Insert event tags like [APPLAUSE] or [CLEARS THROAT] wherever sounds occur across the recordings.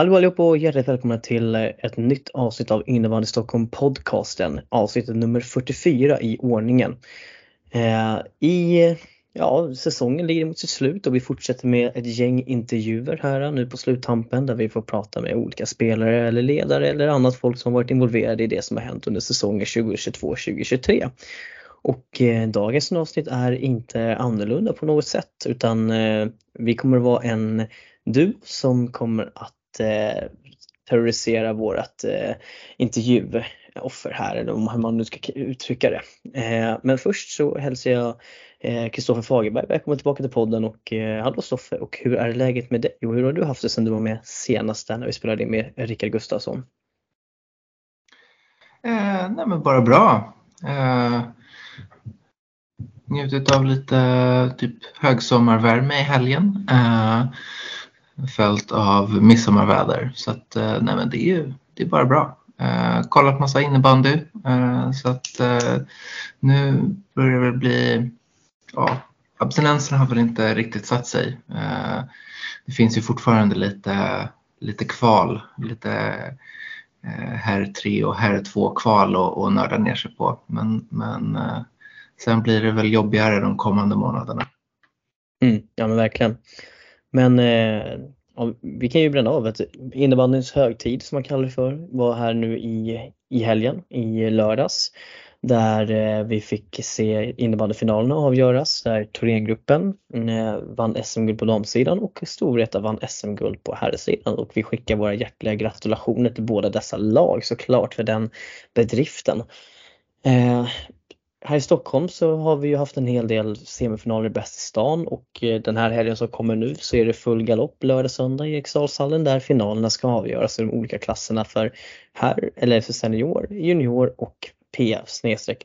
Hallå allihopa och hjärtligt välkomna till eh, ett nytt avsnitt av Innebandy Stockholm podcasten. Avsnittet nummer 44 i ordningen. Eh, I ja, säsongen ligger mot sitt slut och vi fortsätter med ett gäng intervjuer här eh, nu på sluttampen där vi får prata med olika spelare eller ledare eller annat folk som varit involverade i det som har hänt under säsongen 2022-2023. Och eh, dagens avsnitt är inte annorlunda på något sätt utan eh, vi kommer att vara en du som kommer att eh, terrorisera vårat eh, intervjuoffer här eller hur man nu ska uttrycka det. Eh, men först så hälsar jag Kristoffer eh, Fagerberg välkommen tillbaka till podden och eh, hallå Stoffe och hur är läget med dig och hur har du haft det sedan du var med senast när vi spelade in med Rickard Gustafsson? Eh, nej men bara bra. Eh, njutit av lite typ högsommarvärme i helgen. Eh, följt av midsommarväder. Så att, eh, nej men det är ju det är bara bra. Eh, kollat massa innebandy eh, så att eh, nu börjar det bli, ja, abstinensen har väl inte riktigt satt sig. Eh, det finns ju fortfarande lite, lite kval, lite eh, herr 3 och herr 2 kval och, och nörda ner sig på. Men, men eh, sen blir det väl jobbigare de kommande månaderna. Mm, ja men verkligen. Men eh, vi kan ju bränna av att innebandyns högtid som man kallar det för var här nu i, i helgen, i lördags. Där eh, vi fick se innebandyfinalerna avgöras där Thorengruppen eh, vann SM-guld på damsidan och Storvreta vann SM-guld på herrsidan och vi skickar våra hjärtliga gratulationer till båda dessa lag såklart för den bedriften. Eh, här i Stockholm så har vi ju haft en hel del semifinaler i Bäst i stan och eh, den här helgen som kommer nu så är det full galopp lördag söndag i Eriksdalshallen där finalerna ska avgöras i de olika klasserna för här eller för senior, junior och PF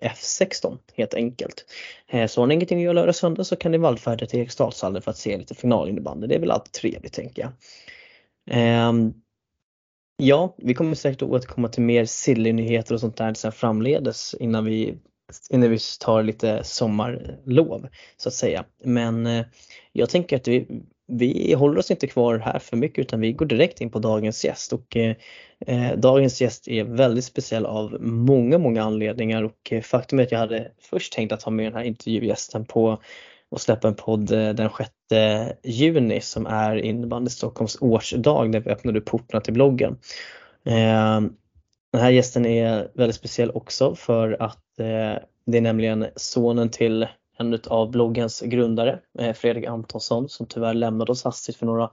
F16 helt enkelt. Eh, så har ni ingenting att göra lördag söndag så kan ni vallfärda till Eriksdalshallen för att se lite finalinnebandy. Det är väl alltid trevligt tänker jag. Ehm, ja, vi kommer säkert återkomma till mer silly-nyheter och sånt där sen framledes innan vi innan vi tar lite sommarlov så att säga. Men eh, jag tänker att vi, vi håller oss inte kvar här för mycket utan vi går direkt in på dagens gäst och eh, eh dagens gäst är väldigt speciell av många, många anledningar och eh, faktum är att jag hade först tänkt att ha med den här intervjugästen på och släppa en podd eh, den 6 juni som är innebandy Stockholms årsdag när vi öppnade portarna till bloggen. Eh, den här gästen är väldigt speciell också för att Eh, det är nämligen sonen till en av bloggens grundare, eh, Fredrik Antonsson, som tyvärr lämnade oss hastigt för några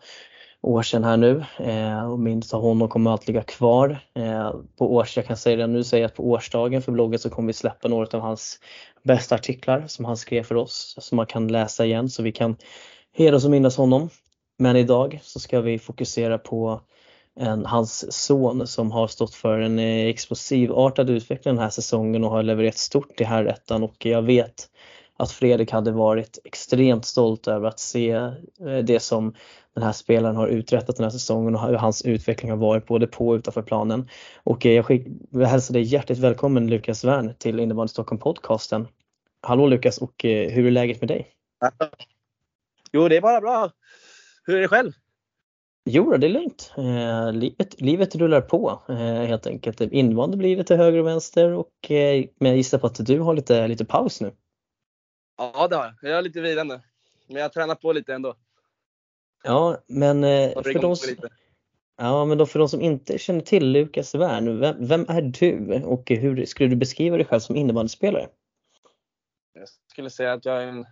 år sedan här nu. Eh, och minnet av honom kommer att ligga kvar. På års, jag kan säga det nu, säga att på årsdagen för bloggen så kommer vi släppa några av hans bästa artiklar som han skrev för oss som man kan läsa igen så vi kan hedra och minnas honom. Men idag så ska vi fokusera på en, hans son som har stått för en eh, explosivartad utveckling den här säsongen och har levererat stort i herrettan och jag vet att Fredrik hade varit extremt stolt över att se eh, det som den här spelaren har uträttat den här säsongen och hur hans utveckling har varit både på och utanför planen. Och eh, jag, skick, jag hälsar dig hjärtligt välkommen Lukas Wern till Innebandy Stockholm podcasten. Hallå Lukas och hur är läget med dig? Jo det är bara bra. Hur är det själv? Jo, det är lugnt. Eh, livet, livet rullar på eh, helt enkelt. Invandrare blir lite höger och vänster och eh, men jag gissar på att du har lite, lite paus nu. Ja, det har jag. Jag är lite vilande. Men jag tränar på lite ändå. Ja, men eh, för de, ja, men då för de som inte känner till Lukas Wern, vem, vem, är du och hur skulle du beskriva dig själv som innebandyspelare? Jag skulle säga att jag är en,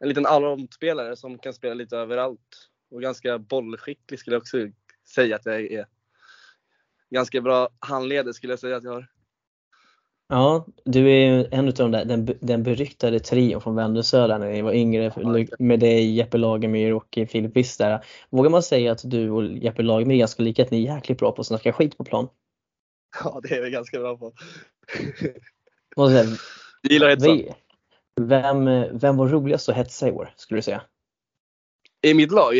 en liten allround-spelare som kan spela lite överallt och ganska bollskicklig skulle jag också säga att jag är. Ganska bra handleder skulle jag säga att jag har. Ja, du är ju en av de där, den, den beryktade trion från där när ni var yngre med dig, Jeppe Lagemyr och Filip där. Vågar man säga att du och Jeppe Lagemyr är ganska lika, att ni är jäkligt bra på att snacka skit på plan? [LAUGHS] Ja, det är vi ganska bra på. [LAUGHS] Säga, Vi gillar att hetsa. vem, vem var roligast att hetsa i år, skulle du säga? I mitt lag?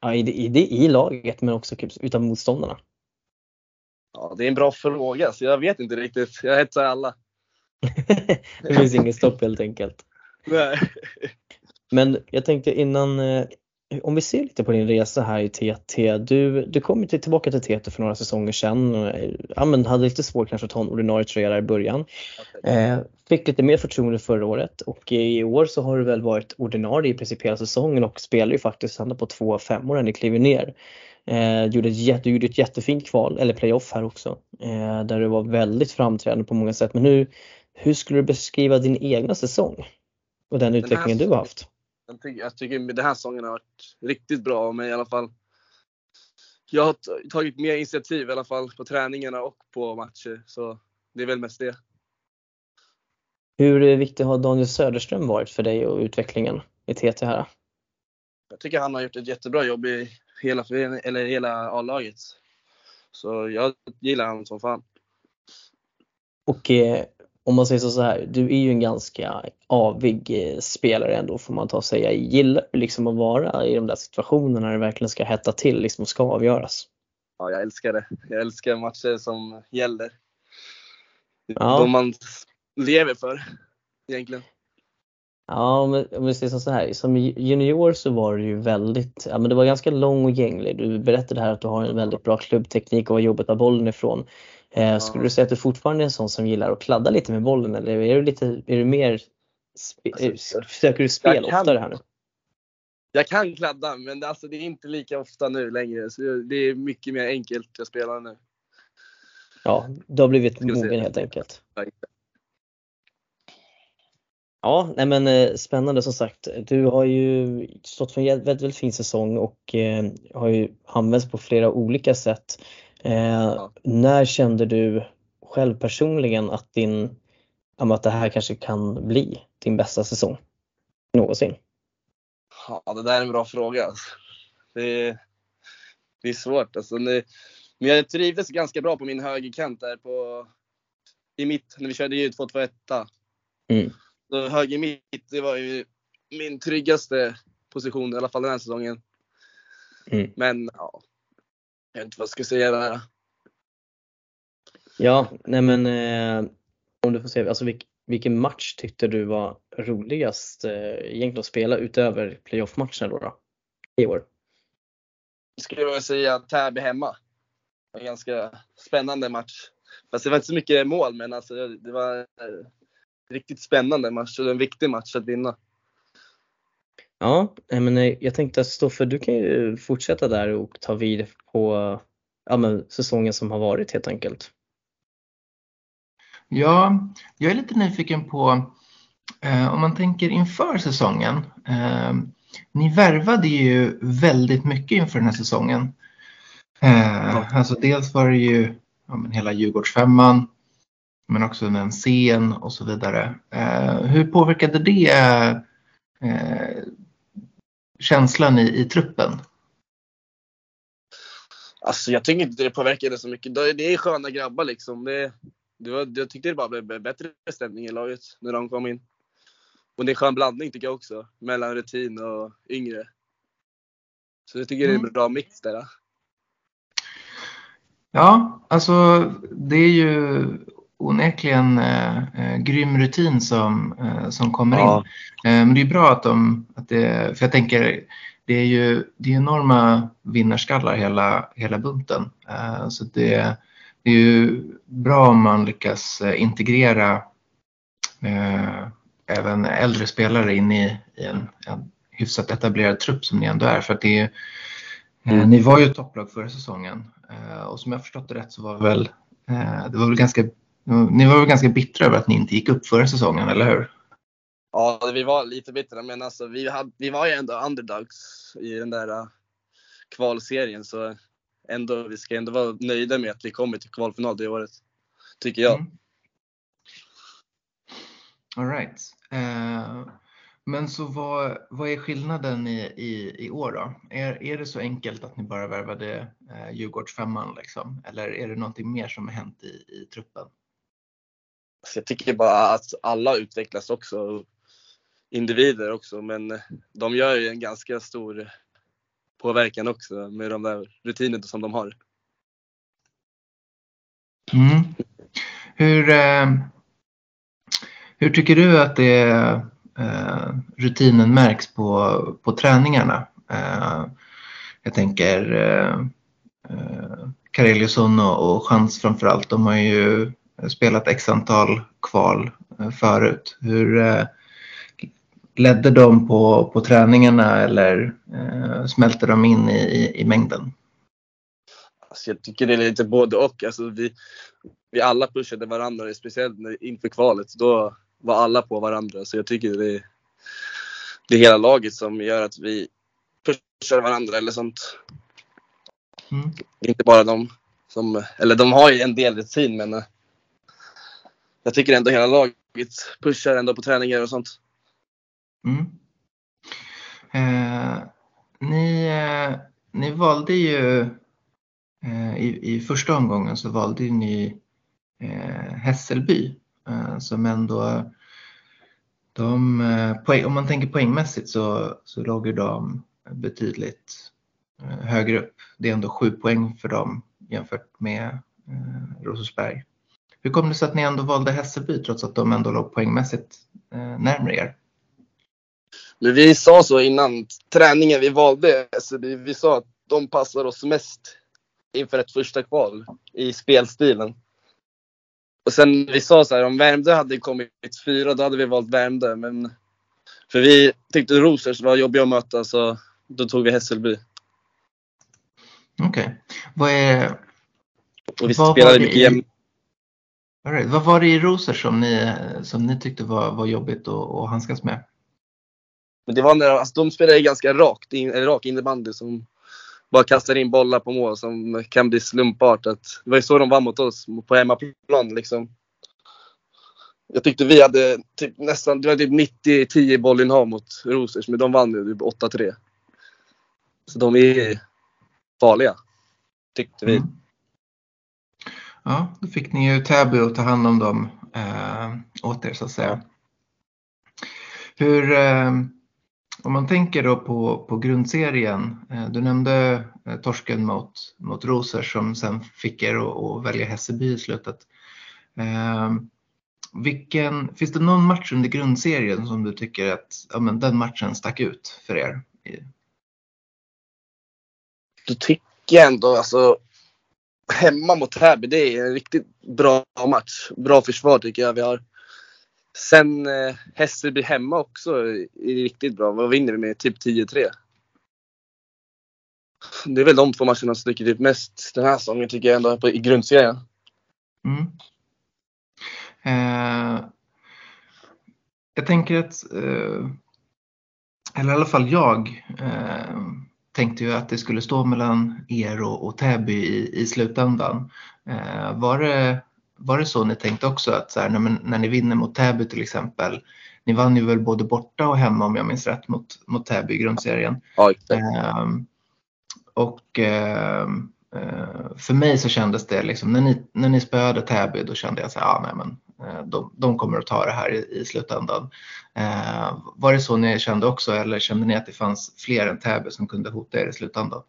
Ja, i, det- i, i laget men också typ utav motståndarna. Ja, det är en bra fråga, så jag vet inte riktigt. Jag hetsar alla. [LAUGHS] det finns inget stopp helt enkelt. Nej. Men jag tänkte innan, eh, om vi ser lite på din resa här i TT. Du, du kom till- tillbaka till TT för några säsonger sedan. och, Ja, men hade lite svårt kanske att ta en ordinarie tröja där i början. Eh, fick lite mer förtroende förra året och i år så har du väl varit ordinarie i princip hela säsongen och spelar ju faktiskt ända på två femmor när ni kliver ner. Eh, gjorde ett, du gjorde ett jättefint kval, eller playoff här också, eh, där du var väldigt framträdande på många sätt. Men nu, hur skulle du beskriva din egna säsong? Och den här utvecklingen du har haft? Jag tycker, jag tycker den här säsongen har varit riktigt bra av mig i alla fall. Jag har tagit mer initiativ i alla fall på träningarna och på matcher. Så det är väl mest det. Hur eh, viktig har Daniel Söderström varit för dig och utvecklingen i TT här? Jag tycker han har gjort ett jättebra jobb i hela, eller hela A-laget. Så jag gillar honom som fan. Och eh, om man säger så här, du är ju en ganska avig eh, spelare ändå får man ta och säga. Gillar du liksom att vara i de där situationerna när det verkligen ska hetta till liksom och ska avgöras? Ja, jag älskar det. Jag älskar matcher som gäller. Ja. De man lever för, egentligen. Ja, men om vi säger så här, som junior så var du ju väldigt, ja men du var ganska lång och gänglig. Du berättade här att du har en väldigt bra klubbteknik och var jobbigt att ta bollen ifrån. Eh, skulle du säga att du fortfarande är en sån som gillar att kladda lite med bollen eller är du lite, är du mer, Alltså, eh, söker du spel kan- oftare här nu? Jag kan kladda, men det, alltså, det är inte lika ofta nu längre. Så det är mycket mer enkelt jag spelar nu. Ja, du har blivit mogen helt enkelt. Ja, nej men eh, spännande som sagt. Du har ju stått för en väldigt, väldigt fin säsong och eh, har ju använts på flera olika sätt. Eh, När kände du själv personligen att din, ja, att det här kanske kan bli din bästa säsong någonsin? Ja, det där är en bra fråga. Det, är, det är svårt. Alltså, det, men jag trivdes ganska bra på min högerkant där på, i mitt, när vi körde ju 2-2-1. Mm. Så höger mitt, det var ju min tryggaste position i alla fall den här säsongen. Mm. Men ja, jag vet inte vad jag ska säga där. Ja, nej men eh, om du får se, alltså vilk, vilken match tyckte du var roligast eh, egentligen att spela utöver playoff-matcherna då, då? I år? Skulle jag säga Täby hemma. Det var en ganska spännande match. Fast det var inte så mycket mål, men alltså, det var en riktigt spännande match och en viktig match att vinna. Ja, men eh, jag tänkte att Stoffe, du kan ju fortsätta där och ta vid på ja, men, säsongen som har varit helt enkelt. Ja, jag är lite nyfiken på eh, om man tänker inför säsongen. Eh, ni värvade ju väldigt mycket inför den här säsongen. Eh, alltså dels var det ju ja, men hela Djurgårdsfemman men också en scen och så vidare. Eh, hur påverkade det eh, känslan i, i truppen? Alltså jag tycker inte det påverkade så mycket. Det är sköna grabbar liksom. Det, det var, jag tyckte det bara blev bättre stämning i laget när de kom in. Och det är en skön blandning tycker jag också. Mellan rutin och yngre. Så jag tycker det är Mm. en bra mix där. Ja, alltså det är ju onekligen eh, eh, grym rutin som, eh, som kommer Ja. in. Eh, men det är bra att de, att det, för jag tänker, det är ju det är enorma vinnarskallar hela, hela bunten. Eh, så det, det är ju bra om man lyckas eh, integrera eh, även äldre spelare in i, i en, en hyfsat etablerad trupp som ni ändå är. För att det är, eh, ni var ju topplag förra säsongen och som jag förstått det rätt så var väl, det var väl ganska, ni var väl ganska bittra över att ni inte gick upp förra säsongen, eller hur? Ja, vi var lite bittra men alltså vi, hade, vi var ju ändå underdogs i den där uh, kvalserien så ändå, vi ska ändå vara nöjda med att vi kommer till kvalfinal det året. Tycker jag. Mm. All right. Eh, men så vad, vad är skillnaden i, i, i år då? Är, är det så enkelt att ni bara värvade eh, Djurgårdsfemman liksom? Eller är det någonting mer som har hänt i, i truppen? Så jag tycker bara att alla utvecklas också, individer också, men de gör ju en ganska stor påverkan också med de där rutinerna som de har. Mm. Hur, eh, hur tycker du att det, eh, rutinen märks på, på träningarna? Eh, jag tänker eh, eh Kareliusson och, och Chans framförallt, de har ju spelat x antal kval eh, förut. Hur eh, ledde de på, på träningarna eller eh, smälte de in i, i, mängden? Alltså jag tycker det är lite både och. Alltså vi, vi alla pushade varandra, speciellt inför kvalet. Då var alla på varandra. Så jag tycker det är, det är hela laget som gör att vi pushar varandra eller sånt. Mm. Inte bara de som, eller de har ju en del rutin men jag tycker ändå hela laget pushar ändå på träningar och sånt. Mm. Eh, ni, eh, ni valde ju eh, i, i första omgången så valde ni eh, Hässelby eh, som ändå de, eh, poäng, om man tänker poängmässigt så, så låg ju de betydligt eh, högre upp. Det är ändå sju poäng för dem jämfört med eh, Rosersberg. Hur kom det sig att ni ändå valde Hässelby trots att de ändå låg poängmässigt eh, närmare er? Men vi sa så innan träningen vi valde Hässelby. Vi sa att de passar oss mest inför ett första kval i spelstilen. Och sen vi sa så här, om Värmdö hade kommit fyra då hade vi valt Värmdö. Men för vi tyckte Rosers var jobbiga att möta så då tog vi Hässelby. Okej. Okay. Vad är... Och vi vad spelade mycket jämnt. Right. Vad var det i Rosers som ni, som ni tyckte var, var jobbigt att, att handskas med? Men det var när, alltså, de spelade ganska rakt, in, rak innebandy som bara kastar in bollar på mål som kan bli slumpartat. Det var ju så de vann mot oss på hemmaplan liksom. Jag tyckte vi hade typ nästan, det var typ 90-10 bollinnehav mot Rosers, men de vann ju typ 8-3. Så de är farliga, tyckte vi. Mm. Ja, då fick ni ju Täby att ta hand om dem eh, åt er så att säga. Hur, eh, om man tänker då på, på grundserien, eh, du nämnde eh, torsken mot, mot Rosers som sen fick er att, att välja Hässelby i slutet. Eh, vilken, finns det någon match under grundserien som du tycker att ja, men den matchen stack ut för er? Du tycker ändå alltså hemma mot Täby, det är en riktigt bra match. Bra försvar tycker jag vi har. Sen eh, Hässelby hemma också är riktigt bra. Vad vinner vi med? Typ 10-3. Det är väl de två matcherna som sticker ut mest den här säsongen tycker jag ändå på, i grundserien. Mm. Eh, jag tänker att, eh, eller i alla fall jag, eh, tänkte ju att det skulle stå mellan er och, och Täby i, i slutändan. Eh, var, det, var det så ni tänkte också att så här, när, när ni vinner mot Täby till exempel, ni vann ju väl både borta och hemma om jag minns rätt mot, mot Täby i grundserien. Ja, eh, och eh, för mig så kändes det liksom, när ni, när ni spöade Täby då kände jag så här, ah, nej men de, de kommer att ta det här i, i slutändan. Eh, var det så ni kände också eller kände ni att det fanns fler än Täby som kunde hota er i slutändan?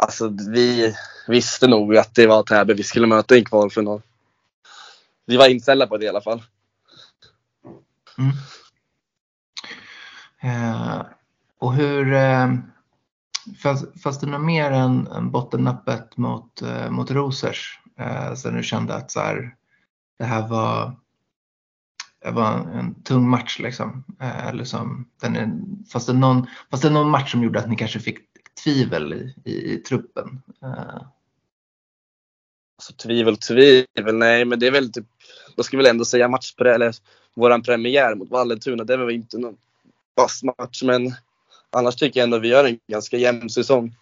Alltså vi visste nog att det var Täby vi skulle möta i en kvalfinal. Vi var inställda på det i alla fall. Mm. Eh, och hur, eh, fanns, det något mer än, än bottennappet mot, eh, mot Rosers? Eh, så du kände att så här, det här var, det var en tung match liksom. Eh, eller som, den är, fast, det någon, fast det någon match som gjorde att ni kanske fick tvivel i, i, i truppen. Eh. Alltså tvivel, tvivel, nej men det är väl typ, ska vi väl ändå säga match, eller våran premiär mot Vallentuna, det var väl inte någon vass match men annars tycker jag ändå vi gör en ganska jämn säsong.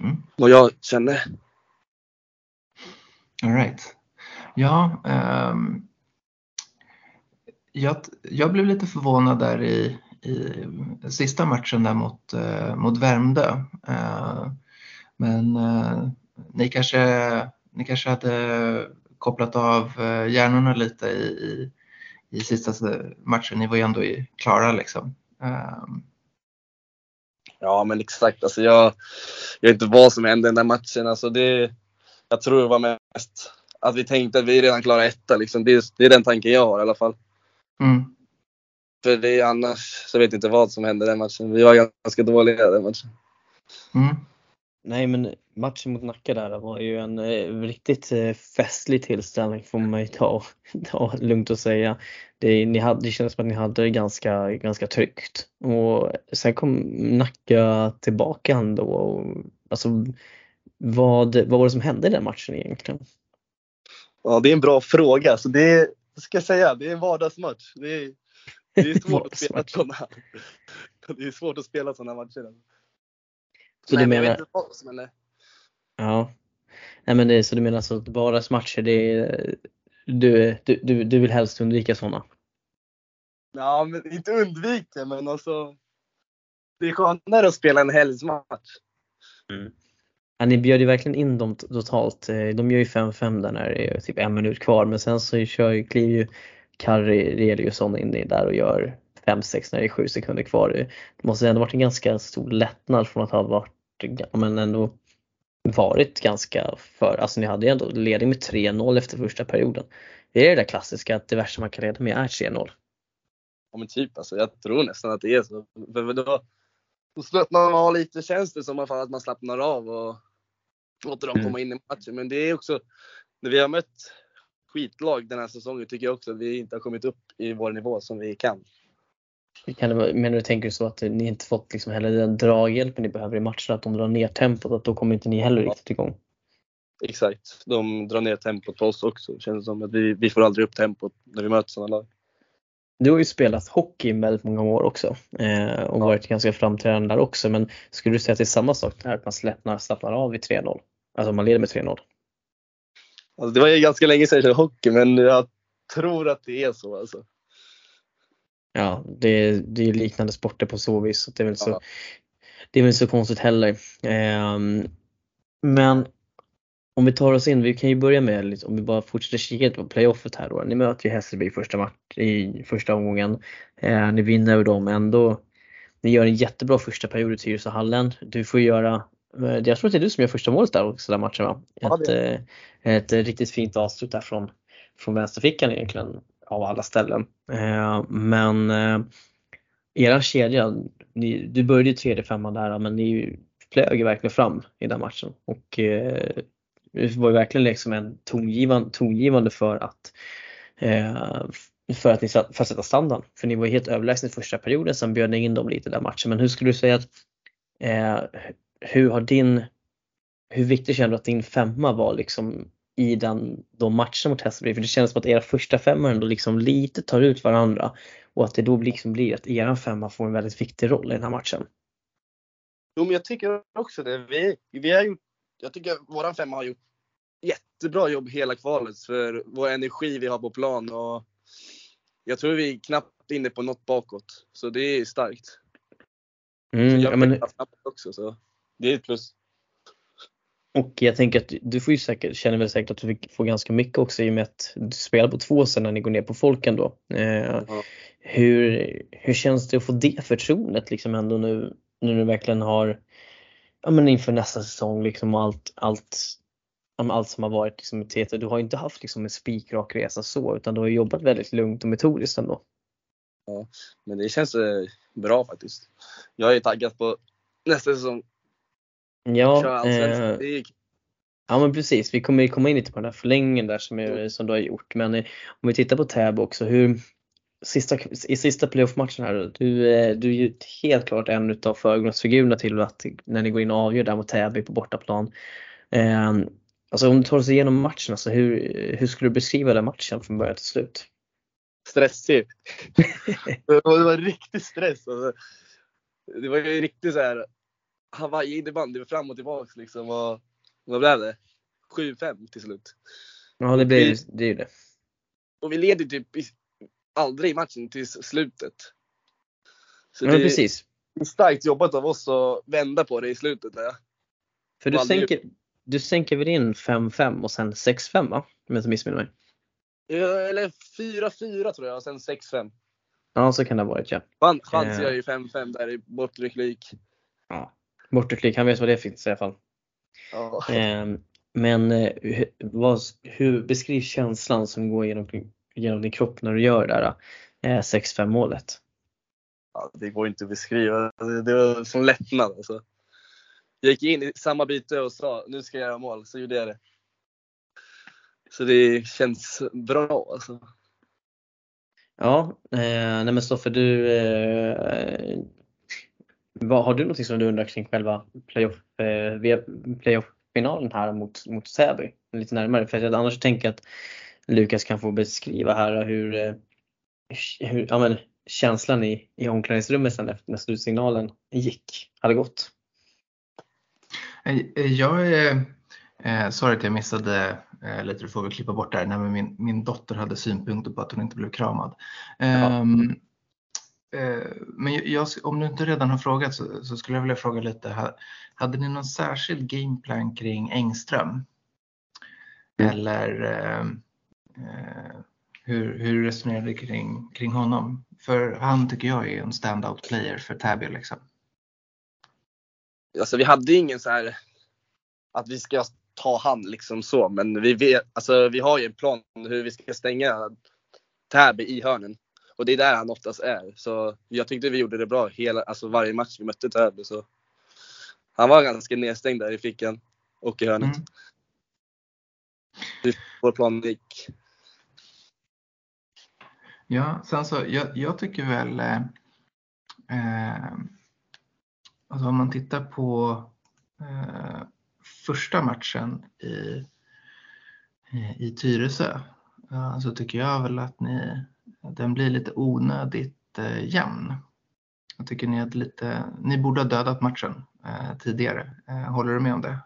Mm. Vad jag känner. All right. Ja, um, jag, jag blev lite förvånad där i, i sista matchen där mot, uh, mot Värmdö. Uh, men uh, ni, kanske, ni kanske hade kopplat av hjärnorna lite i, i, i sista matchen. Ni var ju ändå klara liksom. Um, Ja men exakt. Alltså jag, jag vet inte vad som hände i den där matchen. Alltså det, jag tror det var mest att vi tänkte att vi redan klarar etta. Liksom. Det, det är den tanken jag har i alla fall. mm. För det är annars så vet jag inte vad som hände den matchen. Vi var ganska dåliga den matchen. Mm. Nej men matchen mot Nacka där var ju en eh, riktigt eh, festlig tillställning får man ju ta, ta lugnt och säga. Det, ni hade, det kändes som att ni hade det ganska, ganska tryggt. Och sen kom Nacka tillbaka ändå. Och, alltså, vad, vad var det som hände i den matchen egentligen? Ja det är en bra fråga. Så det är, ska jag säga, det är en vardagsmatch. Det är, det är svårt att spela sådana. Det är svårt att spela sådana matcher. Så Nej, du men jag menar, vet inte vad som hände. ja. Nej men det, är- så du menar alltså att vardagsmatcher, det är, du, du, du, du vill helst undvika sådana? Ja, men inte undvika, men alltså. Det är skönare att spela en helgsmatch. Ja, ni bjöd ju verkligen in dem totalt. Eh, de gör ju 5-5 där när det är typ en minut kvar men sen så kör, ju- kliver ju Kari Reliusson in där och gör 5-6 när det är 7 sekunder kvar. Eh, det måste ändå varit en ganska stor lättnad från att ha varit, ja, men ändå varit ganska för, alltså ni hade ju ändå ledning med 3-0 efter första perioden. Det är det där klassiska att det värsta man kan leda med är 3-0. Ja men typ alltså, jag tror nästan att det är så. För då, då slappnar man av lite, känns det som fall att man slappnar av och låter dem Mm. komma in i matchen. Men det är också, när vi har mött skitlag den här säsongen tycker jag också att vi inte har kommit upp i vår nivå som vi kan. Kan det, menar du, tänker så att ni inte fått liksom heller den draghjälpen ni behöver i matchen, att de drar ner tempot, att då kommer inte ni heller riktigt igång? Exakt. De drar ner tempot på oss också. Det känns som att vi, vi får aldrig upp tempot när vi möter sådana lag. Du har ju spelat hockey i väldigt många år också eh, och varit ganska framträdande där också. Men skulle du säga att det är samma sak där, att man slappnar, slappnar av i 3-0? Alltså man leder med 3-0. Alltså, det var ju ganska länge sedan jag körde hockey men jag tror att det är så alltså. Ja, det, det är ju liknande sporter på så vis. Så det, är väl så, Ja. det är väl så konstigt heller. Ehm, men om vi tar oss in, vi kan ju börja med, lite- om vi bara fortsätter kika på playoffet här då. Ni möter ju Hässelby i första, match, i första omgången. Eh, ni vinner över dem ändå. Ni gör en jättebra första period i Tyresöhallen. Du får göra, eh, jag tror att det är du som gör första målet där också den matchen va? Ett, det eh, ett riktigt fint avslut där från, från vänsterfickan egentligen av alla ställen. Eh, men eh, eran kedja, ni, du började i tredje femman där men ni flög ju verkligen fram i den matchen och eh, det var ju verkligen liksom en tongivande, tongivande för att eh, för att ni satt- för att sätta standard. För ni var ju helt överlägsna i första perioden, sen bjöd ni in dem lite i den matchen. Men hur skulle du säga att eh, hur har din hur viktigt känner du att din femma var liksom i den, de matcherna mot Hässelby? För det känns som att era första femmor ändå liksom lite tar ut varandra och att det då liksom blir att eran femma får en väldigt viktig roll i den här matchen. Jo men jag tycker också det. Vi, vi har gjort, jag tycker våran femma har gjort jättebra jobb hela kvalet för vår energi vi har på plan och jag tror vi är knappt inne på något bakåt. Så det är starkt. Mm, jag ja, men, också så det är ett plus. och jag tänker att du får ju säkert, känner väl säkert att du får ganska mycket också i och med att du spelar på två sen när ni går ner på folken då. Eh, Ja. hur, hur känns det att få det förtroendet liksom ändå nu när du verkligen har, ja men inför nästa säsong liksom och allt, allt, allt som har varit liksom i TT. Du har ju inte haft liksom en spikrak resa så utan du har jobbat väldigt lugnt och metodiskt ändå. Men det känns eh, bra faktiskt. Jag är taggad på nästa säsong. Ja, eh, ja men precis. Vi kommer ju komma in lite på den här förlängningen där som, är, som du har gjort. Men eh, om vi tittar på Täby också. Hur, sista, I sista playoff-matchen här, du, eh, du är ju helt klart en utav förgrundsfigurerna till att när ni går in och avgör där mot Täby på bortaplan. Alltså om du tar oss igenom matchen, alltså hur, hur skulle du beskriva den matchen från början till slut? stressig. [LAUGHS] det var riktig stress. Alltså. Det var ju riktigt så här Hawaii innebandy fram och tillbaks liksom. Och, vad blev det? 7-5 till slut. Ja det blir Vi- det är ju det. Och vi leder typ aldrig i matchen till slutet. Så Men det precis. är starkt jobbat av oss att vända på det i slutet. Där. För du sänker, du sänker väl in 5-5 och sen 6-5 va? Om jag inte missminner mig. Eller 4-4 tror jag och sen 6-5. Ja, så kan det ha varit ja. Chan- Chans Eh. gör ju 5-5 där i bortre replik. ja. Borteklick, han vet vad det finns i alla fall. Ja. Ehm, Men eh, vad, hur beskrivs känslan som går genom, genom din kropp när du gör det där eh, 6-5 målet? Ja, det går inte att beskriva. Det det var som lättnad alltså. Jag gick in i samma byte och sa nu ska jag göra mål, så gjorde jag det. Så det känns bra alltså. Ja, eh, nej men Stoffe du, eh, vad, har du någonting som du undrar kring själva playoff, eh, playoff-finalen här mot, mot Säby? Lite närmare, för jag annars tänker jag att Lukas kan få beskriva här hur, eh, hur ja, men, känslan i, i omklädningsrummet sen efter när slutsignalen gick, hade gått. Eh, Jag är, eh, sorry att jag missade eh, lite, du får väl klippa bort det här. Nej, men min, min dotter hade synpunkter på att hon inte blev kramad. Ehm, eh, men jag- om du inte redan har frågat så, så skulle jag vilja fråga lite. ha- Hade ni någon särskild gameplan kring Engström? Mm. Eller eh, eh, hur, hur resonerade ni kring, kring honom? För han tycker jag är en standout player för Täby liksom. Alltså vi hade ingen så här att vi ska ta hand liksom så, men vi vet, alltså vi har ju en plan hur vi ska stänga Täby i hörnen. Och det är där han oftast är. Så jag tyckte vi gjorde det bra hela, alltså varje match vi mötte Täby. Så han var ganska nedstängd där i fickan och i hörnet. Mm. Vår plan gick. Ja, sen så, jag, jag tycker väl, eh, eh, alltså om man tittar på eh, första matchen i, eh, i Tyresö eh, så tycker jag väl att ni, den blir lite onödigt eh, jämn. Jag tycker ni, hade lite, ni borde ha dödat matchen eh, tidigare. Eh, håller du med om det?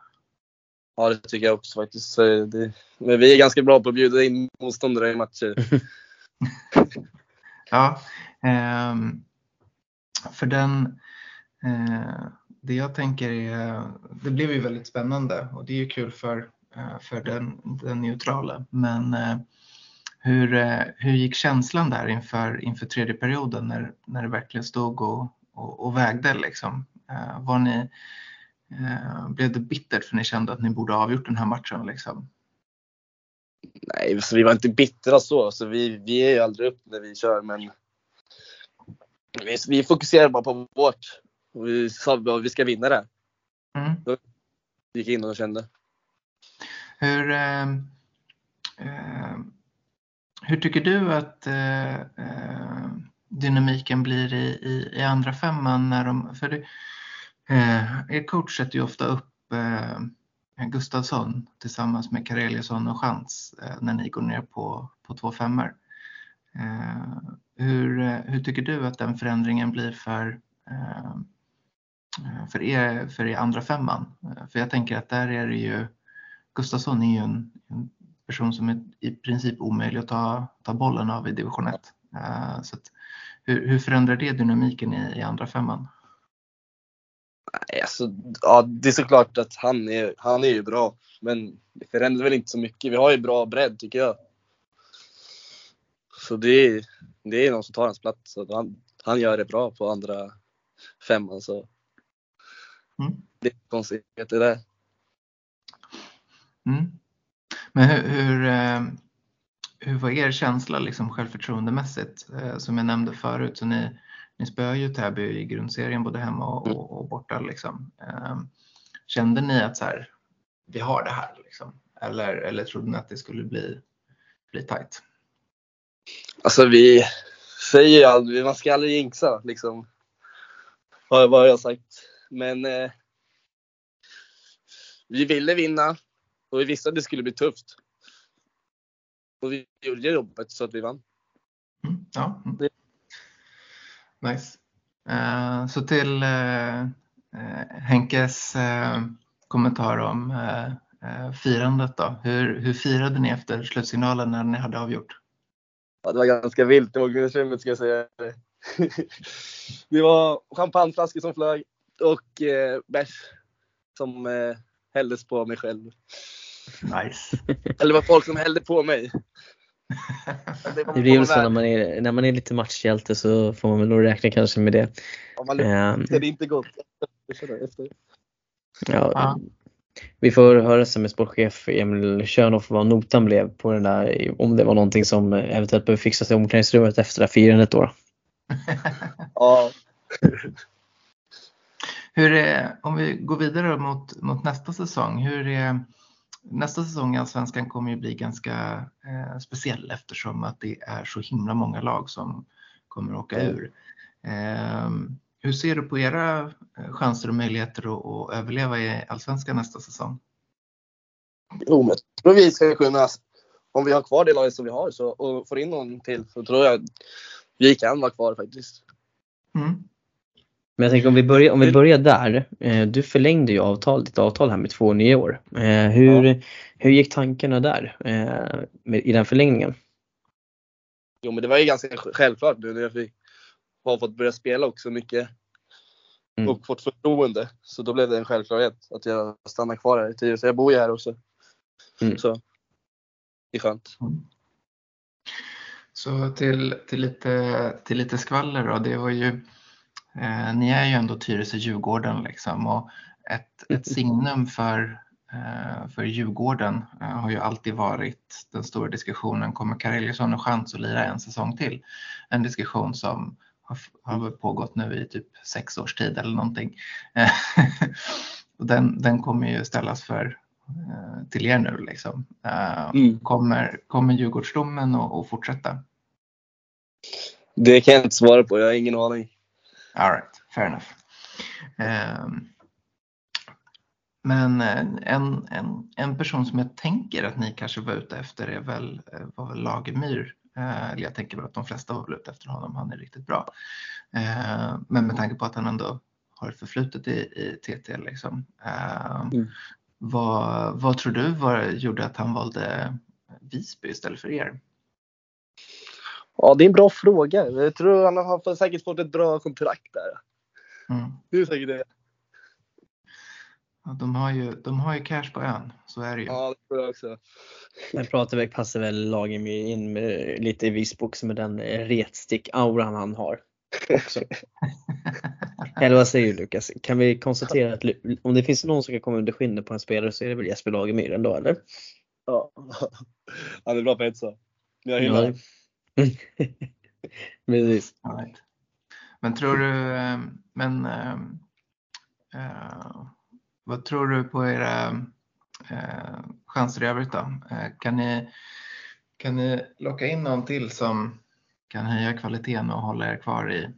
Ja, det tycker jag också faktiskt. Så det, men vi är ganska bra på att bjuda in motståndare i matcher. [LAUGHS] Ja, ehm, för den, eh, Eh, det jag tänker är, det blev ju väldigt spännande och det är ju kul för, eh, för den, den neutrala. Men eh, hur, hur gick känslan där inför, inför tredje perioden när, när det verkligen stod och, och, och vägde liksom? Var ni, blev det bittert för ni kände att ni borde ha avgjort den här matchen liksom? Nej, så vi var inte bittra så. så vi, vi är ju aldrig upp när vi kör, men vi, vi fokuserar bara på vårt. Och vi sa att vi ska vinna det. Mm. Vi gick in och kände. Hur, eh, eh, hur tycker du att eh, eh, dynamiken blir i, i, i andra femman? När de, för det, eh, er coach sätter ju ofta upp eh, Gustafsson tillsammans med Kareliusson och Chans när ni går ner på, på två femmor. Hur, hur tycker du att den förändringen blir för, Eh, för, er, för er andra femman? Eh, för jag tänker att där är det ju Gustafsson är ju en, en person som är i princip omöjlig att ta, ta bollen av i division 1. Eh, så att, hur, hur förändrar det dynamiken i, i andra femman? Nej, alltså, ja, det är såklart att han är, han är ju bra. Men det förändrar väl inte så mycket. Vi har ju bra bredd tycker jag. Så det är, det är någon som tar hans plats. Så han, han gör det bra på andra femman. Så Mm. det är konstigheter där. Mm. Men hur, hur, eh, hur var er känsla liksom självförtroendemässigt? Eh, Som jag nämnde förut, så ni, ni spöar ju Täby i grundserien både hemma och, Mm. och, och borta. Liksom. Eh, Kände ni att så här, vi har det här? Liksom? Eller, eller trodde ni att det skulle bli, bli tajt? Alltså vi säger ju aldrig, man ska aldrig jinxa liksom. Vad har jag sagt. Men eh, vi ville vinna och vi visste att det skulle bli tufft. Och vi gjorde jobbet så att vi vann. Mm, ja. mm. Nice. Eh, så till eh, eh, Henkes kommentar om firandet då. Hur, hur firade ni efter slutsignalen när ni hade avgjort? Ja, det var ganska vilt i omklädningsrummet ska jag säga. [LAUGHS] det var champagneflaskor som flög och eh, bärs som eh, hälldes på mig själv. Nice. [LAUGHS] Eller det var folk som hällde på mig. [LAUGHS] Det blir väl så när man, är, när man är lite matchhjälte så får man väl nog räkna kanske med det. Om man Ehm, luktar det inte gott. Efter. ja, Ja. Vi får höra sen med sportchef Emil Tjörnhoff vad notan blev på den där, om det var någonting som eventuellt behöver fixas i omklädningsrummet efter det här firandet då. [LAUGHS] Ja. Hur är, om vi går vidare mot, mot nästa säsong, hur är nästa säsong i Allsvenskan kommer ju bli ganska eh, speciell eftersom att det är så himla många lag som kommer åka Mm. ur. Eh, hur ser du på era eh, chanser och möjligheter att, att överleva i Allsvenskan nästa säsong? Jo, men jag tror vi ska kunna, om vi har kvar det laget som vi har så, och får in någon till så tror jag vi kan vara kvar faktiskt. Mm. Men jag tänker om vi börjar, om vi börjar där. Eh, du förlängde ju avtal, ditt avtal här med två nya år. Eh, hur, hur gick tankarna där eh, i den förlängningen? Jo, men det var ju ganska självklart nu när jag fick, har fått börja spela också mycket Mm. och fått förtroende. Så då blev det en självklarhet att jag stannar kvar här i Tyresö. Jag bor ju här också. Mm. Så det är skönt. Så till, till, lite, till lite skvaller då, det var ju, eh, ni är ju ändå Tyresö-Djurgården liksom och ett, ett signum för, eh, för Djurgården eh, har ju alltid varit den stora diskussionen, kommer Kareliusson ha chans att lira en säsong till? En diskussion som har, har pågått nu i typ sex års tid eller någonting. [LAUGHS] Och den, den kommer ju ställas för eh, till er nu liksom. Eh, Mm. Kommer, kommer Djurgårdsdomen att fortsätta? Det kan jag inte svara på. Jag har ingen aning. All right, fair enough. Ehm, men eh, en, en, en person som jag tänker att ni kanske var ute efter är väl, eh, var väl Lagemyr. Eh, jag tänker väl att de flesta var väl ute efter honom, han är riktigt bra. Eh, Men med tanke på att han ändå har ett förflutet i, i TT liksom. ehm, Mm. Vad, vad tror du var, gjorde att han valde Visby istället för er? Ja, det är en bra fråga. Jag tror han har säkert fått ett bra kontrakt där. Mm. Det är säkert det. Ja, de, har ju, de har ju cash på ön, så är det ju. Ja, det tror jag också. Men pratar väl, passar väl lagen med in med lite i Visby också med den retstick-auran han har. Också. [LAUGHS] Eller vad säger du Lukas? Kan vi konstatera att om det finns någon som kan komma under skinnet på en spelare så är det väl Jesper Lagemyr ändå eller? Ja. [LAUGHS] Han är bra på hetsa. Jag hyllar honom. [LAUGHS] Precis. Right. Men tror du, men uh, vad tror du på era uh, chanser i övrigt då? Uh, kan, ni, kan ni locka in någon till som kan höja kvaliteten och hålla er kvar i,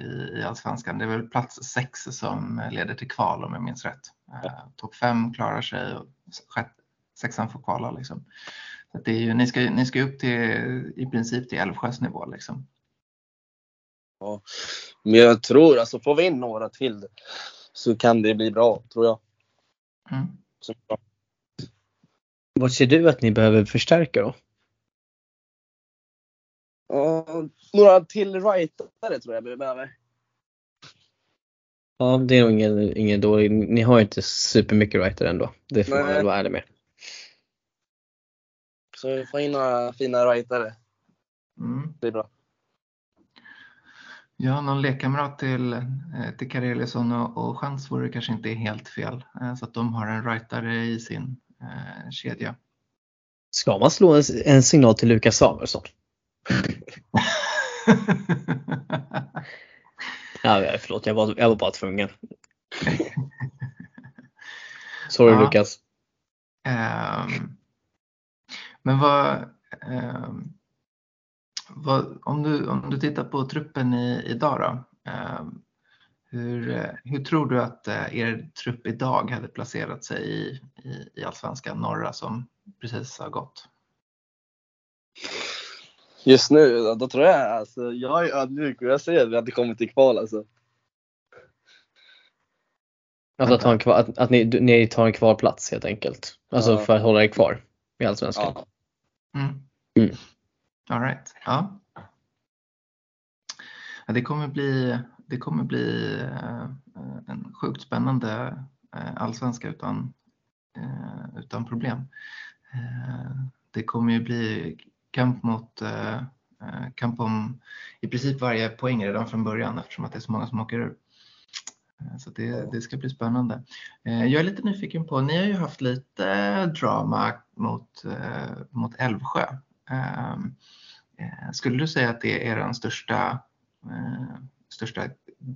i, i Allsvenskan? Det är väl plats sex som leder till kval om jag minns rätt. Uh, Topp fem klarar sig och sjätte, sexan får kvala liksom. Så det är ju, ni, ska, ni ska upp till i princip till Älvsjös nivå liksom. Ja. Men jag tror, alltså får vi in några till så kan det bli bra, tror jag. Mm. Så, Vad ser du att ni behöver förstärka då? ja, några till rightare tror jag vi behöver. Ja, det är nog ingen, ingen dålig. Ni har ju inte supermycket writer ändå. Det får man Nej. väl vara ärlig med. Så vi får in några fina rightare. Mm. Det är bra. Ja, någon lekkamrat till, eh, till Kareliusson och, och Chans vore kanske inte helt fel. Eh, Så att de har en rightare i sin eh, kedja. Ska man slå en, en signal till Lukas Samuelsson? [LAUGHS] Ja, förlåt, jag var, jag var bara tvungen. [LAUGHS] Sorry Ja. Lukas. Ehm, men vad, ehm, vad om, du, om du tittar på truppen i, idag då. ehm, hur, eh, hur tror du att eh, er trupp idag hade placerat sig i, i, i Allsvenskan norra som precis har gått? Just nu, då, tror jag, alltså, jag är ödmjuk och jag säger att vi hade kommit till kval alltså. Alltså att, ta en kvar, att, att ni, ni tar en kvarplats helt enkelt. Alltså Ja. för att hålla er kvar i Allsvenskan. Ja. Mm. Mm. All right. Ja. ja. Det kommer bli, det kommer bli eh, en sjukt spännande eh, allsvenska utan, eh, utan problem. Det kommer ju bli kamp mot kamp om i princip varje poäng redan från början eftersom att det är så många som åker ur. Så det, det, ska bli spännande. Jag är lite nyfiken på, ni har ju haft lite drama mot, mot Älvsjö. Ehm, eh, skulle du säga att det är den största, eh, största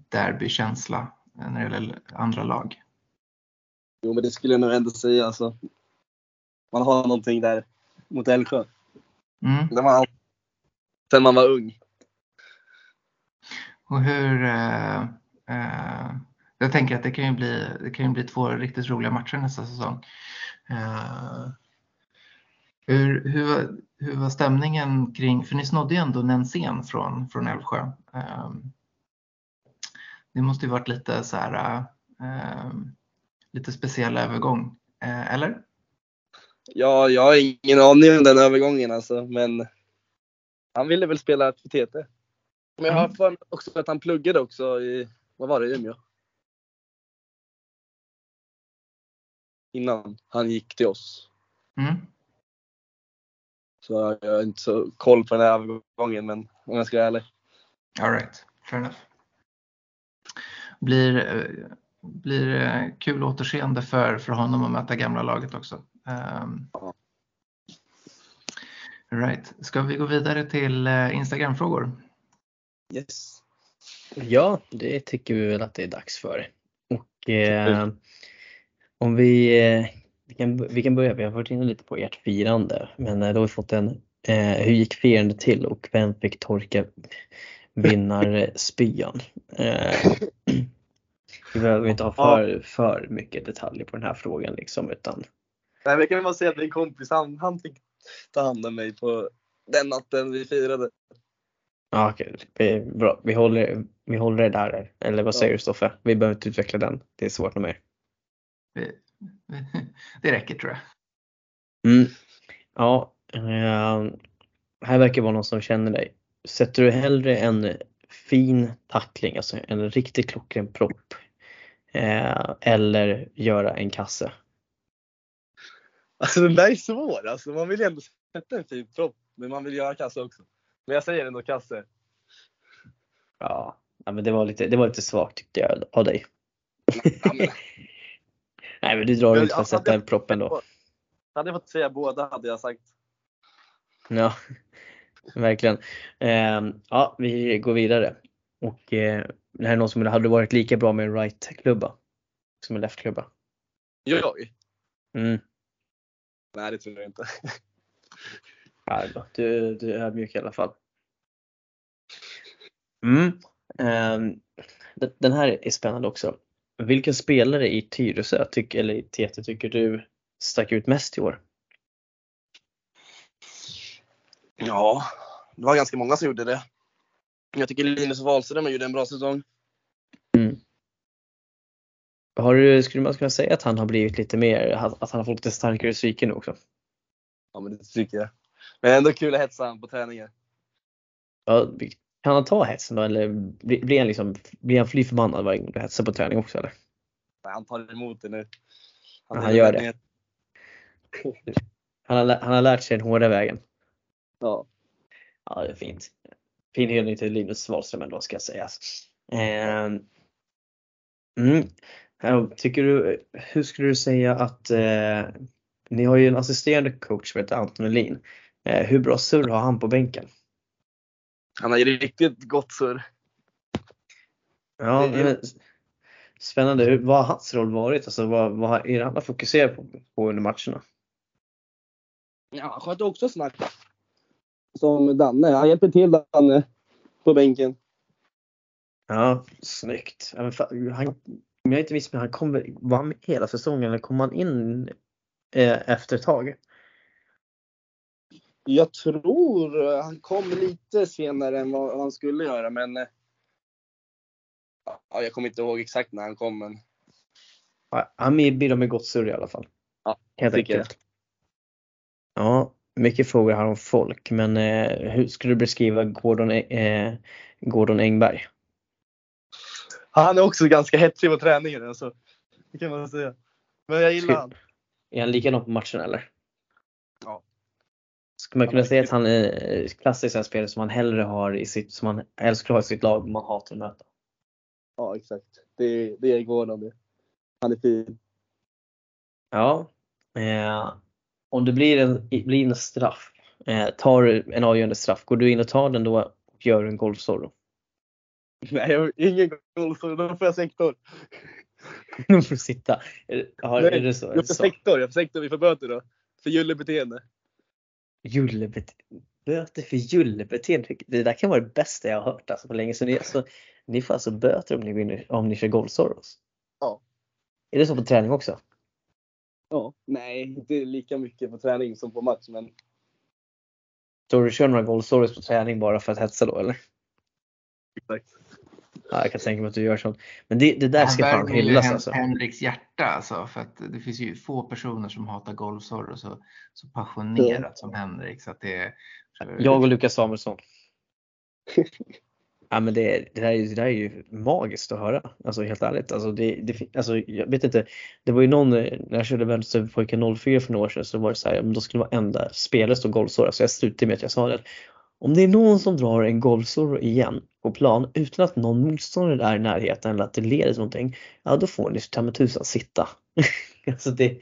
derbykänsla eh, när det gäller andra lag? Jo, men det skulle jag nog ändå säga. Alltså, man har någonting där mot Älvsjö. Mm. Där man, sen man var ung. Och hur... Eh, eh, jag tänker att det kan ju bli, det kan ju bli två riktigt roliga matcher nästa säsong. Eh, hur, hur, hur var stämningen kring, för ni snodde ju ändå Nensén från, från Älvsjö. Um, det måste ju varit lite så här, um, lite speciell övergång, uh, eller? Ja, jag har ingen aning om den övergången alltså, men han ville väl spela för TT. Men jag har mm. för också att han pluggade också i, vad var det, Umeå? Innan han gick till oss. Mm. Så jag har inte så koll på den här övergången, men om jag ska vara ärlig. All right, fair enough. Blir, eh, blir kul återseende för, för honom att möta gamla laget också. Um, right. Ska vi gå vidare till eh, Instagram-frågor? Yes. Ja, det tycker vi väl att det är dags för. Och eh, om vi eh, vi kan, vi kan börja, vi har varit inne lite på ert firande, men eh, då har vi fått en eh, hur gick firandet till och vem fick torka vinnarspyan? [LAUGHS] Eh, [CLEARS THROAT] vi behöver inte ha för, för mycket detaljer på den här frågan liksom utan Nej, vi kan bara säga att min kompis han, han fick ta hand om mig på den natten vi firade. Ja, okej, okay. bra. Vi håller, vi håller det där. Eller vad säger ja. du Stoffe? Vi behöver inte utveckla den. Det är svårt nog mer. [LAUGHS] det räcker tror jag. Mm. Ja, eh, här verkar vara någon som känner dig. Sätter du hellre en fin tackling, alltså en riktigt klockren propp, eh, eller göra en kasse? Alltså den där är svår. Alltså, man vill ju ändå sätta en fin propp, men man vill göra kasse också. Men jag säger ändå kasse. Ja, men det var lite, det var lite svagt tyckte jag av dig. Ja, men, Nej men du drar ut för att sätta en propp ändå. Hade jag fått säga båda hade jag sagt. Ja, [LAUGHS] verkligen. Eh, ja, vi går vidare. Och eh, det här är någon som hade varit lika bra med en right-klubba som en left-klubba. Jag? Mm. Nej, det tror jag inte. Nej, du, du är ödmjuk i alla fall. Mm. Eh, den här är spännande också. Vilken spelare i Tyresö tyck, eller i TT tycker du stack ut mest i år? Ja, det var ganska många som gjorde det. Jag tycker Linus Wahlström gjorde en bra säsong. Mm. Har du, skulle man kunna säga att han har blivit lite mer, att han har fått lite starkare psyke nu också? Ja men det tycker jag. Men ändå kul att hetsa på träningar. Ja, kan han ta hetsen då eller blir han, liksom, blir han fly förbannad varje gång du hetsar på träning också eller? Han tar emot det nu. Han, han gör det. Han har, han har lärt sig den hårda vägen. Ja. Ja, det är fint. Fin hyllning till Linus Wahlström ändå ska sägas. Eh, mm. Tycker du, hur skulle du säga att eh, ni har ju en assisterande coach som heter Anton Elin. Eh, hur bra surr har han på bänken? Han har ju riktigt gott surr. Ja, men, spännande. vad har hans roll varit? Alltså, vad, vad är det han har fokuserat på, på under matcherna? Ja, han sköter också snack. Som Danne. Han hjälper till Danne på bänken. Ja, snyggt. Han, om jag inte missminner han kom, var han med hela säsongen eller kom han in eh, efter ett tag? Jag tror han kom lite senare än vad han skulle göra men eh, ja, jag kommer inte ihåg exakt när han kom men. han bidrar med gott surr i alla fall. Ja, Helt enkelt. Ja, mycket frågor här om folk, men eh, hur skulle du beskriva Gordon, eh, Gordon Engberg? Han är också ganska hetsig på träningen alltså. Det kan man säga. Men jag gillar han. Är han likadan på matchen eller? Ja. Skulle man kunna säga att han är klassisk en spelare som man hellre har i sitt, som man älskar ha i sitt lag, man hatar att möta? Ja exakt. Det, det är Gordon det. Han är fin. Ja. Eh, om det blir en, blir en straff, eh, tar du en avgörande straff, går du in och tar den då och gör en golfsolo? [LAUGHS] Nej, jag har ingen så då får jag sektor. [LAUGHS] Nu får du sitta. Har, Nej, är det så? Jag får sektor, jag får sektor, vi får böter då. För gyllebeteende. Jullebete- böter för jullebeteende. Det där kan vara det bästa jag har hört alltså, på länge. Så ni, alltså, ni får alltså böter om ni, vinner, om ni kör golfsoros? Ja. Är det så på träning också? Ja. Nej, inte lika mycket på träning som på match men Så du kör några golfsoros på träning bara för att hetsa då eller? exakt. Ja, jag kan tänka mig att du gör sånt. Men det, det där ska fan hyllas alltså. Henriks hjärta alltså, för att det finns ju få personer som hatar golfsorr och så, så passionerat som Henrik. Så att det, Jag och Lukas Samuelsson. [LAUGHS] Ja men det, det, där är, det där är ju magiskt att höra. Alltså helt ärligt. Alltså, det, det, alltså, jag vet inte. Det var ju någon, när jag körde Vänsterpojken 04 för några år sedan så var det så här, då skulle varenda spelare stå golfsår. Alltså jag slutade med att jag sa det. Om det är någon som drar en golfsår igen på plan utan att någon motståndare är i närheten eller att det leder till någonting. Ja då får ni ta med tusan sitta. [LAUGHS] alltså det,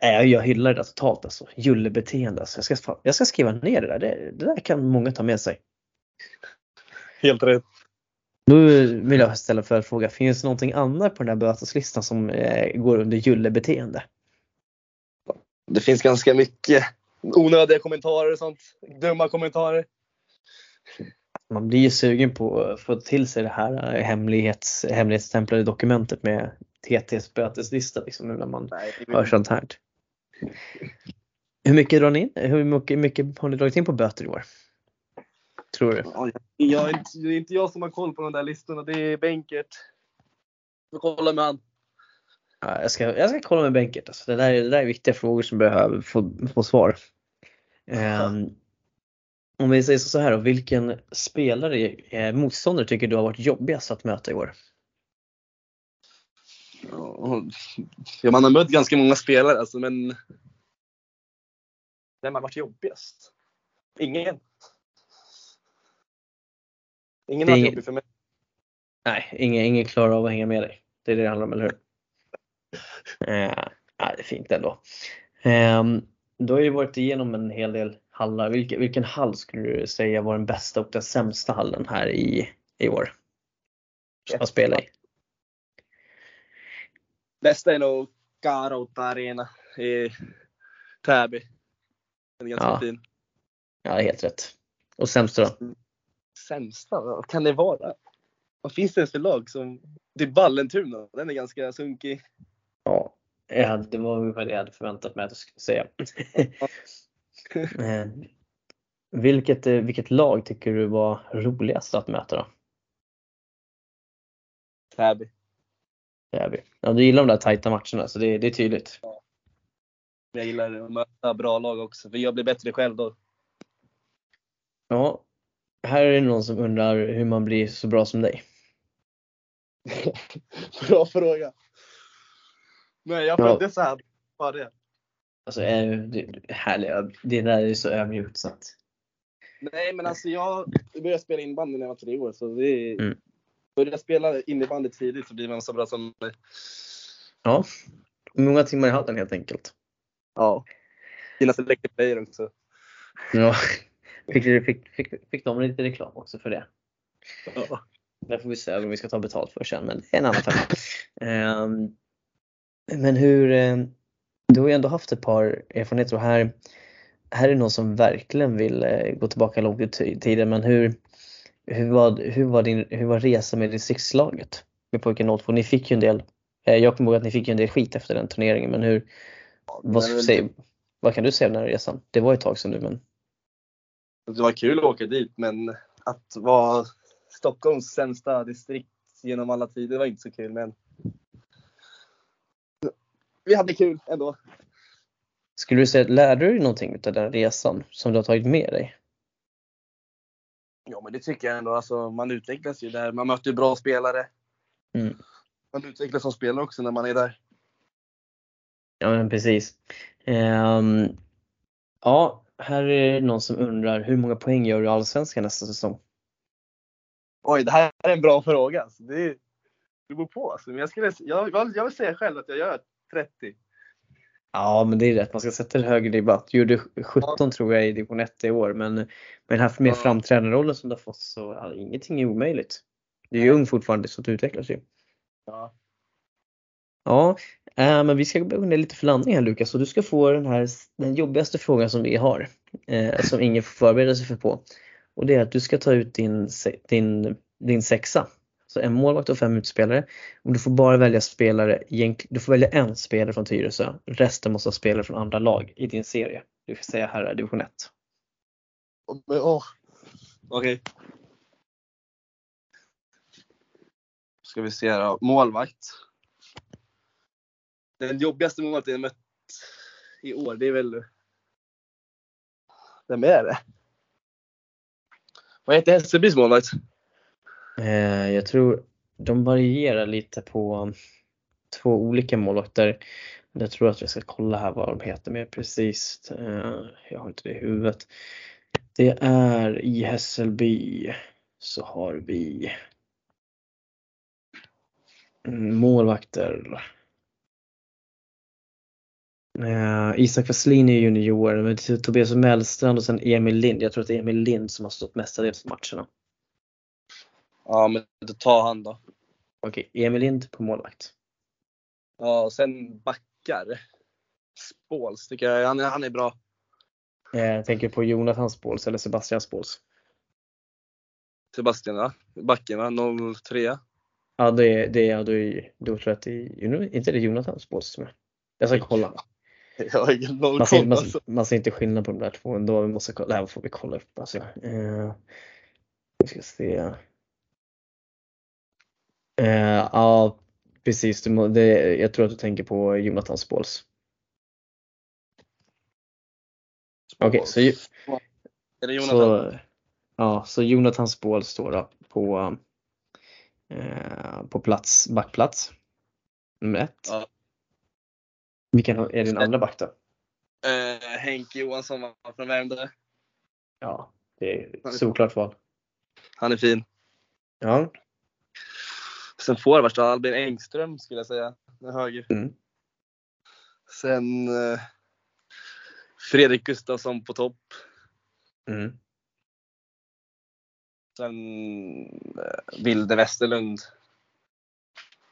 jag, jag hyllar det där totalt alltså. Jullebeteende. Alltså. Jag, ska, jag ska skriva ner det där. Det, det där kan många ta med sig. Helt rätt. Då vill jag ställa för fråga, finns det någonting annat på den här böteslistan som eh, går under jullebeteende? Det finns ganska mycket onödiga kommentarer och sånt. Dumma kommentarer. Man blir ju sugen på att få till sig det här hemlighets, hemlighetsstämplade dokumentet med TTs böteslista liksom, nu när man Nej, hör sånt här. Hur mycket drar ni in? Hur mycket, mycket har ni dragit in på böter i år? Tror du? Ja, det är inte jag som har koll på de där listorna. Det är Benkert. Jag får kolla med han. Ja, jag, ska, jag ska kolla med bänket. Alltså, det, där, är- det där är viktiga frågor som behöver få, få svar. Ehm, om vi säger så här då, vilken spelare, eh, motståndare tycker du har varit jobbigast att möta i år? Ja, man har mött ganska många spelare alltså, men vem har varit jobbigast? Ingen. Ingen har varit ingen- jobbig för mig. Nej, ingen, ingen klarar av att hänga med dig. Det är det det handlar om, eller hur? Eh, det är fint ändå. Ehm, du har ju varit igenom en hel del hallar. Vilken, vilken hall skulle du säga var den bästa och den sämsta hallen här i, i år? Att spela i? Bästa är nog Karoutta Arena i Täby. Den är ganska Ja. fin. Ja, helt rätt. Och sämsta då? Sämsta? Vad kan det vara? Vad finns det ens för lag som... Det är Vallentuna. Den är ganska sunkig. Ja, jag hade, det var ungefär det jag hade förväntat mig att du skulle säga. [LAUGHS] Eh, vilket, eh, vilket lag tycker du var roligast att möta då? Täby. Täby. Ja, du gillar de där tajta matcherna så det, det är tydligt. Jag gillar att möta bra lag också, för jag blir bättre själv då. Ja, här är det någon som undrar hur man blir så bra som dig. [LAUGHS] bra fråga. Nej, jag Ja. föddes så här. Bara det. Alltså, det, härliga, det där är så ödmjukt så att. Nej, men alltså jag började spela innebandy när jag var tre år. Så det Mm. Började spela innebandy tidigt så blir man så bra som mig. Ja, många timmar i hallen helt enkelt. Ja. Gillar Selected Player också. Ja. Fick, fick, fick, fick de lite reklam också för det? Ja. Det får vi se om vi ska ta betalt för sen, men det är en annan femma. [LAUGHS] Ehm, men hur, eh, du har ju ändå haft ett par erfarenheter och här, här är någon som verkligen vill eh, gå tillbaka långt i tiden, men hur, hur, var, hur, var din, hur var resan med distriktslaget med pojken 02? Ni fick ju en del, eh, jag kommer ihåg att ni fick ju en del skit efter den turneringen, men hur, vad, säg, vad kan du säga om den här resan? Det var ett tag sedan nu, men Det var kul att åka dit, men att vara Stockholms sämsta distrikt genom alla tider var inte så kul. Men vi hade kul ändå. Skulle du säga, lärde du dig någonting av den resan som du har tagit med dig? Ja men det tycker jag ändå. Alltså, man utvecklas ju där. Man möter ju bra spelare. Mm. Man utvecklas som spelare också när man är där. Ja men precis. Ehm, ja, här är det någon som undrar hur många poäng gör du i Allsvenskan nästa säsong? Oj, det här är en bra fråga. Alltså, det, det beror på. Alltså. Men jag, skulle, jag, jag vill säga själv att jag gör 30. Ja men det är rätt, man ska sätta en högre ribba. Du gjorde 17 tror jag i division 1 i år men med den här mer Ja. framträdande rollen som du har fått så ja, ingenting är omöjligt. Du är ju ung fortfarande så du utvecklas ju. Ja. Ja, eh, men vi ska gå ner lite för landning här Lukas och du ska få den här den jobbigaste frågan som vi har. Eh, som ingen får förbereda sig för på. Och det är att du ska ta ut din, din, din sexa. Så en målvakt och fem utspelare. Och du får bara välja spelare, du får välja en spelare från Tyresö. Resten måste ha spelare från andra lag i din serie. Du får säga här är division 1. Men, åh. Okej. Ska vi se då. Målvakt. Den jobbigaste målvakten jag mött i år, det är väl... Vem är det? Vad heter Hässelbys målvakt? Eh, jag tror de varierar lite på två olika målvakter. Jag tror att vi ska kolla här vad de heter mer precis. Eh, jag har inte det i huvudet. Det är i Hässelby så har vi mm, målvakter. Eh, Isak Westlin är junior, men Tobias Mellstrand och sen Emil Lind. Jag tror att det är Emil Lind som har stått mestadels i matcherna. Ja, men då tar han då. Okej, Emil Lind på målvakt. Ja, och sen backar. Spåls tycker jag. Han är, han är bra. Eh, Jag tänker på Jonathan Spåls eller Sebastian Spåls. Sebastian va? Backen va? 03. Ja, det är, det är, då, är, då tror jag att det är, inte det Jonathan Spåls som är. Jag ska kolla. [LAUGHS] Jag har ingen Man ser, man, alltså. man ser inte skillnad på de där två ändå. Vi måste kolla, det här får vi kolla upp alltså. Eh, vi ska se. Eh, ja, precis. Du det, jag tror att du tänker på Jonathan Spåls. Okej, så, ju- Är det Jonathan? så, ja, så Jonathan Spåls står då på, eh, på plats, backplats. Nummer ett. Ja. Vilken är din andra back då? Eh, Henke Johansson från Värmdö. Ja, det är såklart val. Han är fin. Ja, Sen forwards då, Albin Engström skulle jag säga. Höger. Mm. Sen eh, Fredrik Gustafsson på topp. mm. Sen eh, Vilde Westerlund.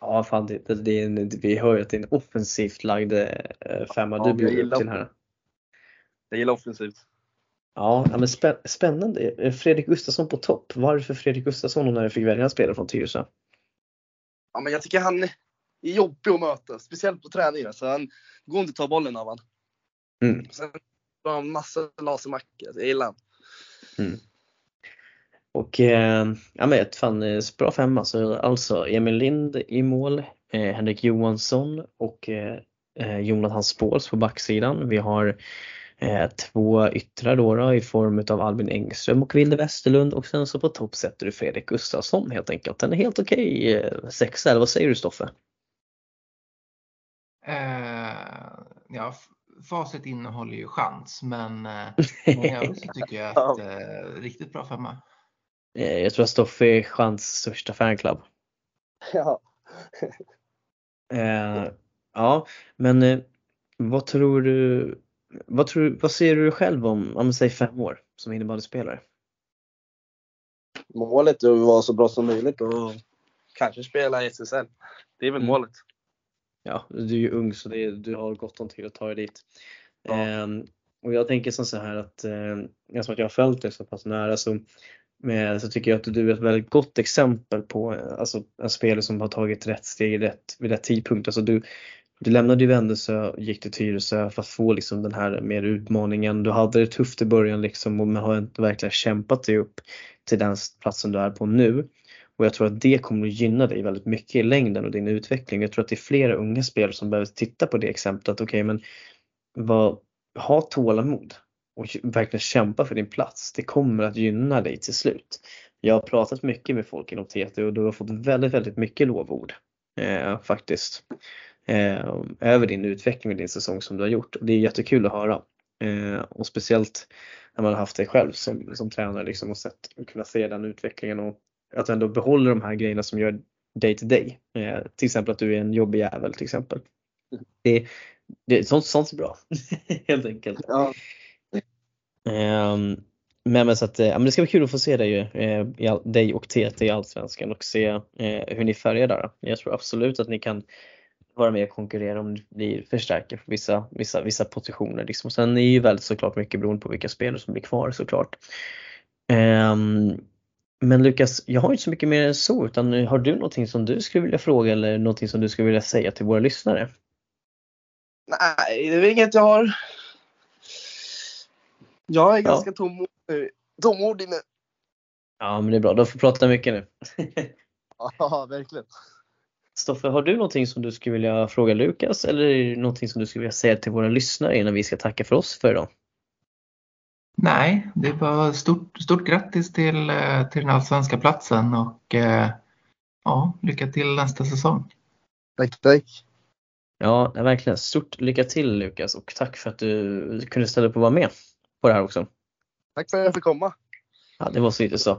ja fan det, det, är en, vi hör ju att det är en offensivt lagd eh, femma Ja, du bjuder upp till här. Jag gillar offensivt. Ja, men spä, spännande. Eh, Fredrik Gustafsson på topp. Varför Fredrik Gustafsson när du fick välja spelare från Tyresö? Ja, men jag tycker han är jobbig att möta, speciellt på träningar. Så han går inte att ta bollen av han. Mm. Sen har han massa lasermackor. Jag gillar han. Och eh, ja men ett fan eh, bra femma. Så alltså Emil Lind i mål, eh, Henrik Johansson och eh, eh, Jonathan Spåls på backsidan. Vi har två yttrar då, då i form av Albin Engström och Vilde Westerlund och sen så på topp sätter du Fredrik Gustafsson helt enkelt. Den är helt okej eh, sexa, eller vad säger du Stoffe? Eh, ja, facit innehåller ju chans, men, eh, övrigt tycker jag [LAUGHS] att eh, riktigt bra femma. Eh, Jag tror att Stoffe är Chans största fanclub. Ja. Eh, ja, men eh, vad tror du, vad, tror, vad ser du själv om, om säg fem år som innebandyspelare? Målet är att vara så bra som möjligt och kanske spela i SSL. Det är väl Mm. målet. Ja, du är ju ung så är- du har gott om tid att ta dig dit. Ja. Ehm, och jag tänker som så här att, eh, eftersom att jag har följt dig så pass nära så, med, så tycker jag att du är ett väldigt gott exempel på eh, alltså, en spelare som har tagit rätt steg rätt, vid rätt tidpunkt. Alltså du, du lämnade ju Vändelsö och gick till Tyresö för att få liksom den här mer utmaningen. Du hade det tufft i början liksom och man har inte verkligen kämpat dig upp till den platsen du är på nu. Och jag tror att det kommer att gynna dig väldigt mycket i längden och din utveckling. Jag tror att det är flera unga spelare som behöver titta på det exemplet. Okej, okej, men vad, ha tålamod och verkligen kämpa för din plats. Det kommer att gynna dig till slut. Jag har pratat mycket med folk inom TT och du har fått väldigt, väldigt mycket lovord eh, faktiskt. Eh, över din utveckling och din säsong som du har gjort och det är jättekul att höra. Eh, och speciellt när man har haft dig själv som, som tränare liksom och sett och kunna se den utvecklingen och att du ändå behåller de här grejerna som gör day to day. Eh, till exempel att du är en jobbig jävel till exempel. Det, det, sånt, sånt är bra [LAUGHS] helt enkelt. Ja. Um, men, men så att, ja, men det ska bli kul att få se dig, eh, dig och TT i Allsvenskan och se eh, hur ni färgar där. Jag tror absolut att ni kan vara med och konkurrera om det blir förstärkare för vissa, vissa, vissa positioner. Liksom. Och sen är ju väldigt såklart mycket beroende på vilka spelare som blir kvar såklart. Um, men Lukas, jag har inte så mycket mer än så utan har du någonting som du skulle vilja fråga eller någonting som du skulle vilja säga till våra lyssnare? Nej, det är väl inget jag har. Jag är ganska tom, tomordig nu. Ja, men det är bra. Du får prata mycket nu. [LAUGHS] Ja, verkligen. Stoffe, har du någonting som du skulle vilja fråga Lukas eller någonting som du skulle vilja säga till våra lyssnare innan vi ska tacka för oss för idag? Nej, det är bara stort, stort grattis till, eh, till den allsvenska platsen och eh, ja, lycka till nästa säsong. Tack, tack. Ja, verkligen. Stort lycka till Lukas och tack för att du kunde ställa upp och vara med på det här också. Tack för att jag fick komma. Ja, det var så lite så.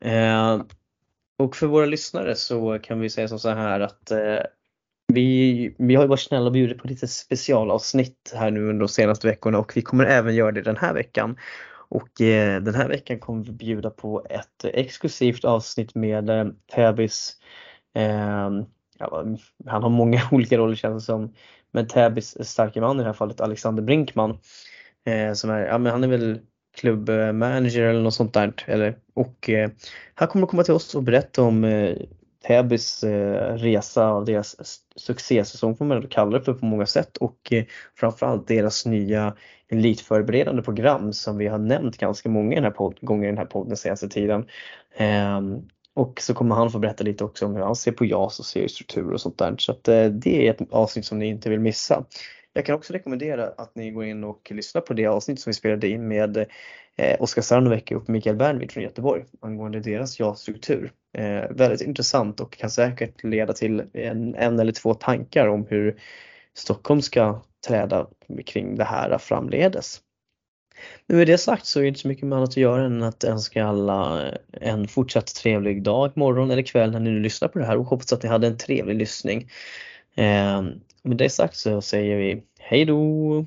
Eh, och för våra lyssnare så kan vi säga som så här att eh, vi, vi har ju varit snälla och bjudit på lite specialavsnitt här nu under de senaste veckorna och vi kommer även göra det den här veckan. Och eh, den här veckan kommer vi bjuda på ett exklusivt avsnitt med eh, Täbys eh, ja, han har många [LAUGHS] olika roller känns det som. Men Täbys starke man i det här fallet, Alexander Brinkman. Eh, som är, ja men han är väl klubbmanager eller något sånt där. Eller, och eh, han kommer att komma till oss och berätta om eh, Täbys eh, resa och deras succésäsong får man kalla det för på många sätt och eh, framförallt deras nya elitförberedande program som vi har nämnt ganska många i den här podd, gånger i den här podden den senaste tiden. Ehm, och så kommer han få berätta lite också om hur han ser på JAS och seriestruktur och sånt där. Så att eh, det är ett avsnitt som ni inte vill missa. Jag kan också rekommendera att ni går in och lyssnar på det avsnitt som vi spelade in med eh, Oskar Sarnovecki och Mikael Bernvid från Göteborg angående deras ja-struktur. Eh, väldigt intressant och kan säkert leda till en, en eller två tankar om hur Stockholm ska träda kring det här framledes. Nu med det sagt så är det inte så mycket annat att göra än att önska alla en fortsatt trevlig dag, morgon eller kväll när ni nu lyssnar på det här och hoppas att ni hade en trevlig lyssning. Eh, med det sagt så säger vi hej då!